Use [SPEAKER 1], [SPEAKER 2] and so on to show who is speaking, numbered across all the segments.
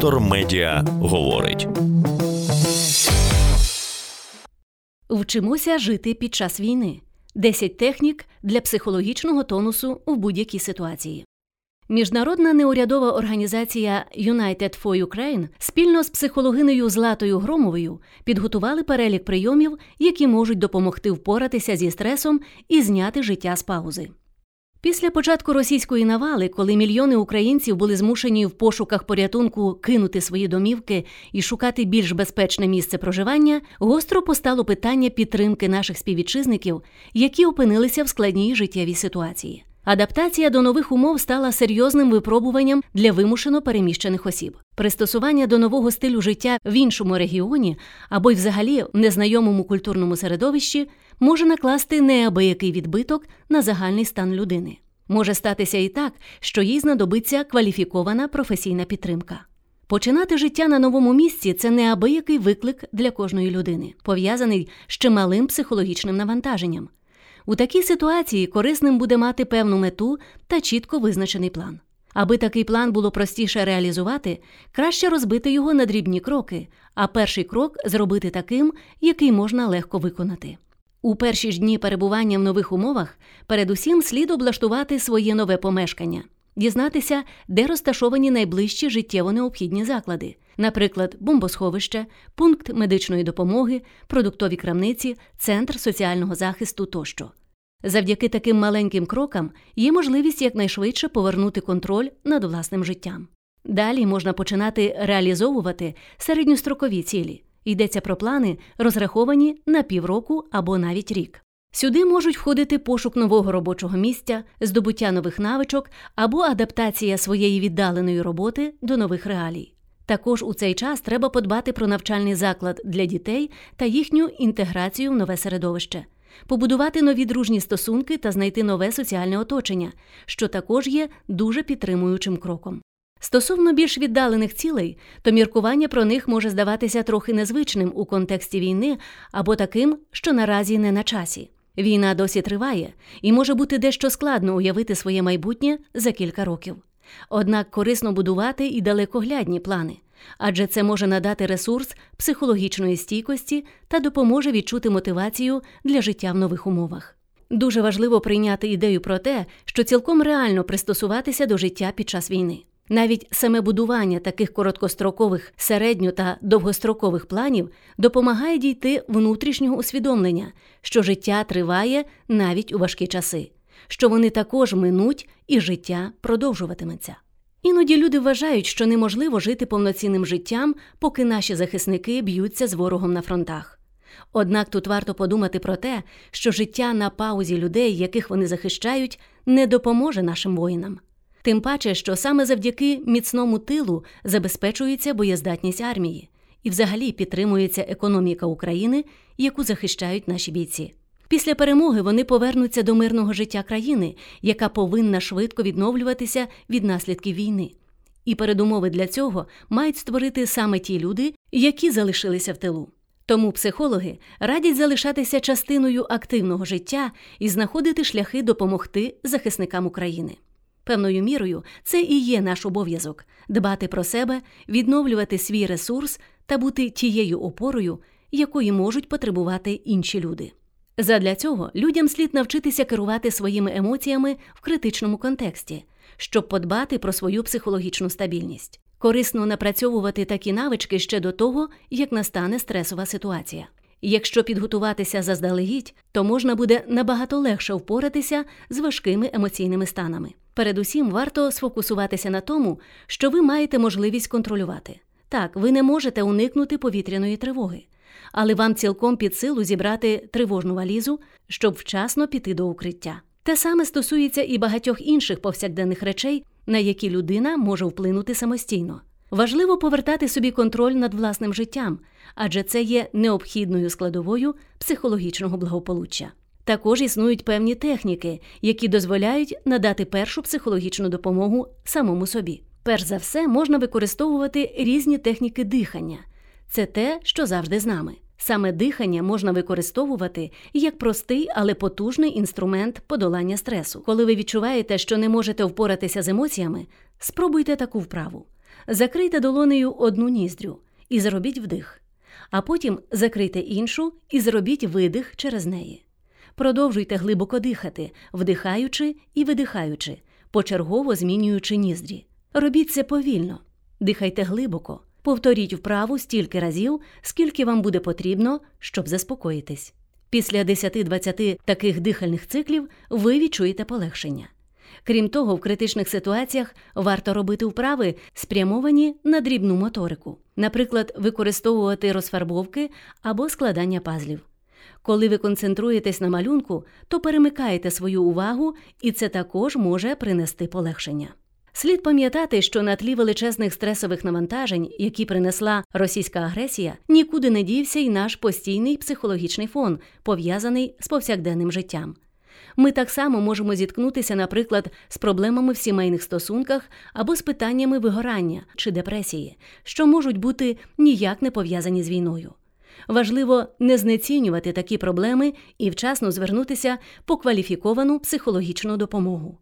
[SPEAKER 1] Вектор Медіа говорить.
[SPEAKER 2] Вчимося жити під час війни. 10 технік для психологічного тонусу в будь-якій ситуації. Міжнародна неурядова організація United for Ukraine спільно з психологинею Златою Громовою підготували перелік прийомів, які можуть допомогти впоратися зі стресом і зняти життя з паузи. Після початку російської навали, коли мільйони українців були змушені в пошуках порятунку кинути свої домівки і шукати більш безпечне місце проживання, гостро постало питання підтримки наших співвітчизників, які опинилися в складній життєвій ситуації. Адаптація до нових умов стала серйозним випробуванням для вимушено переміщених осіб. Пристосування до нового стилю життя в іншому регіоні або й взагалі в незнайомому культурному середовищі може накласти неабиякий відбиток на загальний стан людини. Може статися і так, що їй знадобиться кваліфікована професійна підтримка. Починати життя на новому місці це неабиякий виклик для кожної людини, пов'язаний з чималим психологічним навантаженням. У такій ситуації корисним буде мати певну мету та чітко визначений план. Аби такий план було простіше реалізувати, краще розбити його на дрібні кроки, а перший крок зробити таким, який можна легко виконати. У перші ж дні перебування в нових умовах передусім слід облаштувати своє нове помешкання, дізнатися, де розташовані найближчі життєво необхідні заклади, наприклад, бомбосховище, пункт медичної допомоги, продуктові крамниці, центр соціального захисту тощо. Завдяки таким маленьким крокам є можливість якнайшвидше повернути контроль над власним життям. Далі можна починати реалізовувати середньострокові цілі. Йдеться про плани, розраховані на півроку або навіть рік. Сюди можуть входити пошук нового робочого місця, здобуття нових навичок або адаптація своєї віддаленої роботи до нових реалій. Також у цей час треба подбати про навчальний заклад для дітей та їхню інтеграцію в нове середовище, побудувати нові дружні стосунки та знайти нове соціальне оточення, що також є дуже підтримуючим кроком. Стосовно більш віддалених цілей, то міркування про них може здаватися трохи незвичним у контексті війни або таким, що наразі не на часі. Війна досі триває, і може бути дещо складно уявити своє майбутнє за кілька років. Однак корисно будувати і далекоглядні плани, адже це може надати ресурс психологічної стійкості та допоможе відчути мотивацію для життя в нових умовах. Дуже важливо прийняти ідею про те, що цілком реально пристосуватися до життя під час війни. Навіть саме будування таких короткострокових, середньо та довгострокових планів допомагає дійти внутрішнього усвідомлення, що життя триває навіть у важкі часи, що вони також минуть і життя продовжуватиметься. Іноді люди вважають, що неможливо жити повноцінним життям, поки наші захисники б'ються з ворогом на фронтах. Однак тут варто подумати про те, що життя на паузі людей, яких вони захищають, не допоможе нашим воїнам. Тим паче, що саме завдяки міцному тилу забезпечується боєздатність армії і взагалі підтримується економіка України, яку захищають наші бійці. Після перемоги вони повернуться до мирного життя країни, яка повинна швидко відновлюватися від наслідків війни. І передумови для цього мають створити саме ті люди, які залишилися в тилу. Тому психологи радять залишатися частиною активного життя і знаходити шляхи допомогти захисникам України. Певною мірою це і є наш обов'язок дбати про себе, відновлювати свій ресурс та бути тією опорою, якої можуть потребувати інші люди. Задля цього людям слід навчитися керувати своїми емоціями в критичному контексті, щоб подбати про свою психологічну стабільність. Корисно напрацьовувати такі навички ще до того, як настане стресова ситуація. Якщо підготуватися заздалегідь, то можна буде набагато легше впоратися з важкими емоційними станами. Передусім, варто сфокусуватися на тому, що ви маєте можливість контролювати. Так, ви не можете уникнути повітряної тривоги, але вам цілком під силу зібрати тривожну валізу, щоб вчасно піти до укриття. Те саме стосується і багатьох інших повсякденних речей, на які людина може вплинути самостійно. Важливо повертати собі контроль над власним життям, адже це є необхідною складовою психологічного благополуччя. Також існують певні техніки, які дозволяють надати першу психологічну допомогу самому собі. Перш за все, можна використовувати різні техніки дихання, це те, що завжди з нами. Саме дихання можна використовувати як простий, але потужний інструмент подолання стресу. Коли ви відчуваєте, що не можете впоратися з емоціями, спробуйте таку вправу. Закрийте долонею одну ніздрю і зробіть вдих, а потім закрийте іншу і зробіть видих через неї. Продовжуйте глибоко дихати, вдихаючи і видихаючи, почергово змінюючи ніздрі. Робіть це повільно, дихайте глибоко, повторіть вправу стільки разів, скільки вам буде потрібно, щоб заспокоїтись. Після 10-20 таких дихальних циклів ви відчуєте полегшення. Крім того, в критичних ситуаціях варто робити вправи, спрямовані на дрібну моторику, наприклад, використовувати розфарбовки або складання пазлів. Коли ви концентруєтесь на малюнку, то перемикаєте свою увагу, і це також може принести полегшення. Слід пам'ятати, що на тлі величезних стресових навантажень, які принесла російська агресія, нікуди не дівся й наш постійний психологічний фон, пов'язаний з повсякденним життям. Ми так само можемо зіткнутися, наприклад, з проблемами в сімейних стосунках або з питаннями вигорання чи депресії, що можуть бути ніяк не пов'язані з війною. Важливо не знецінювати такі проблеми і вчасно звернутися по кваліфіковану психологічну допомогу.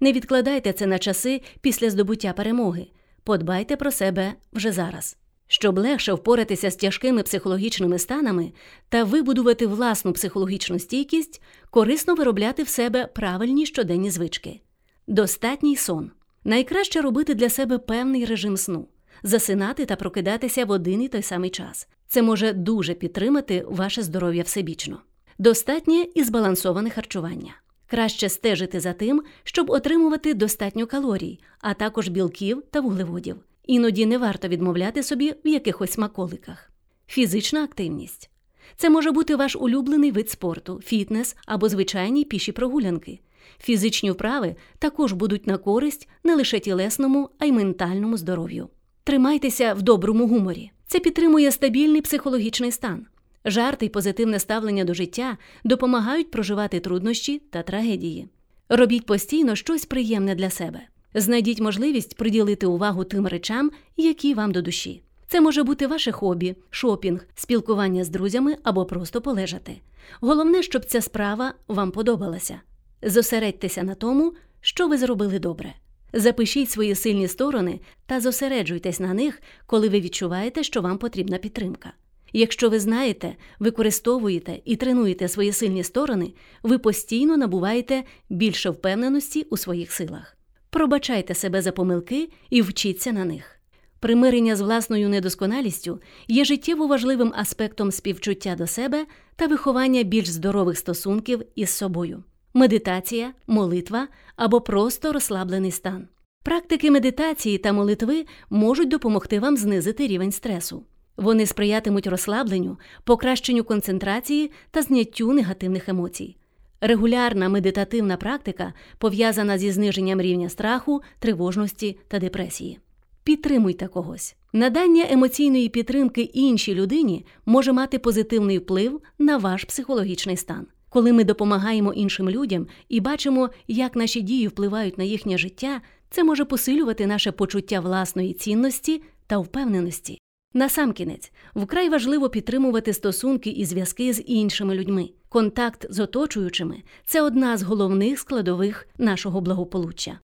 [SPEAKER 2] Не відкладайте це на часи після здобуття перемоги. Подбайте про себе вже зараз. Щоб легше впоратися з тяжкими психологічними станами та вибудувати власну психологічну стійкість, корисно виробляти в себе правильні щоденні звички. Достатній сон. Найкраще робити для себе певний режим сну, засинати та прокидатися в один і той самий час. Це може дуже підтримати ваше здоров'я всебічно. Достатнє і збалансоване харчування. Краще стежити за тим, щоб отримувати достатньо калорій, а також білків та вуглеводів. Іноді не варто відмовляти собі в якихось смаколиках. Фізична активність це може бути ваш улюблений вид спорту, фітнес або звичайні піші прогулянки. Фізичні вправи також будуть на користь не лише тілесному, а й ментальному здоров'ю. Тримайтеся в доброму гуморі. Це підтримує стабільний психологічний стан. Жарти й позитивне ставлення до життя допомагають проживати труднощі та трагедії. Робіть постійно щось приємне для себе. Знайдіть можливість приділити увагу тим речам, які вам до душі. Це може бути ваше хобі, шопінг, спілкування з друзями або просто полежати. Головне, щоб ця справа вам подобалася. Зосередьтеся на тому, що ви зробили добре. Запишіть свої сильні сторони та зосереджуйтесь на них, коли ви відчуваєте, що вам потрібна підтримка. Якщо ви знаєте, використовуєте і тренуєте свої сильні сторони, ви постійно набуваєте більше впевненості у своїх силах. Пробачайте себе за помилки і вчіться на них. Примирення з власною недосконалістю є життєво важливим аспектом співчуття до себе та виховання більш здорових стосунків із собою. Медитація, молитва або просто розслаблений стан. Практики медитації та молитви можуть допомогти вам знизити рівень стресу. Вони сприятимуть розслабленню, покращенню концентрації та зняттю негативних емоцій. Регулярна медитативна практика пов'язана зі зниженням рівня страху, тривожності та депресії. Підтримуйте когось. Надання емоційної підтримки іншій людині може мати позитивний вплив на ваш психологічний стан. Коли ми допомагаємо іншим людям і бачимо, як наші дії впливають на їхнє життя, це може посилювати наше почуття власної цінності та впевненості. Насамкінець, вкрай важливо підтримувати стосунки і зв'язки з іншими людьми. Контакт з оточуючими це одна з головних складових нашого благополуччя.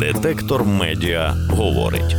[SPEAKER 1] Детектор медіа говорить.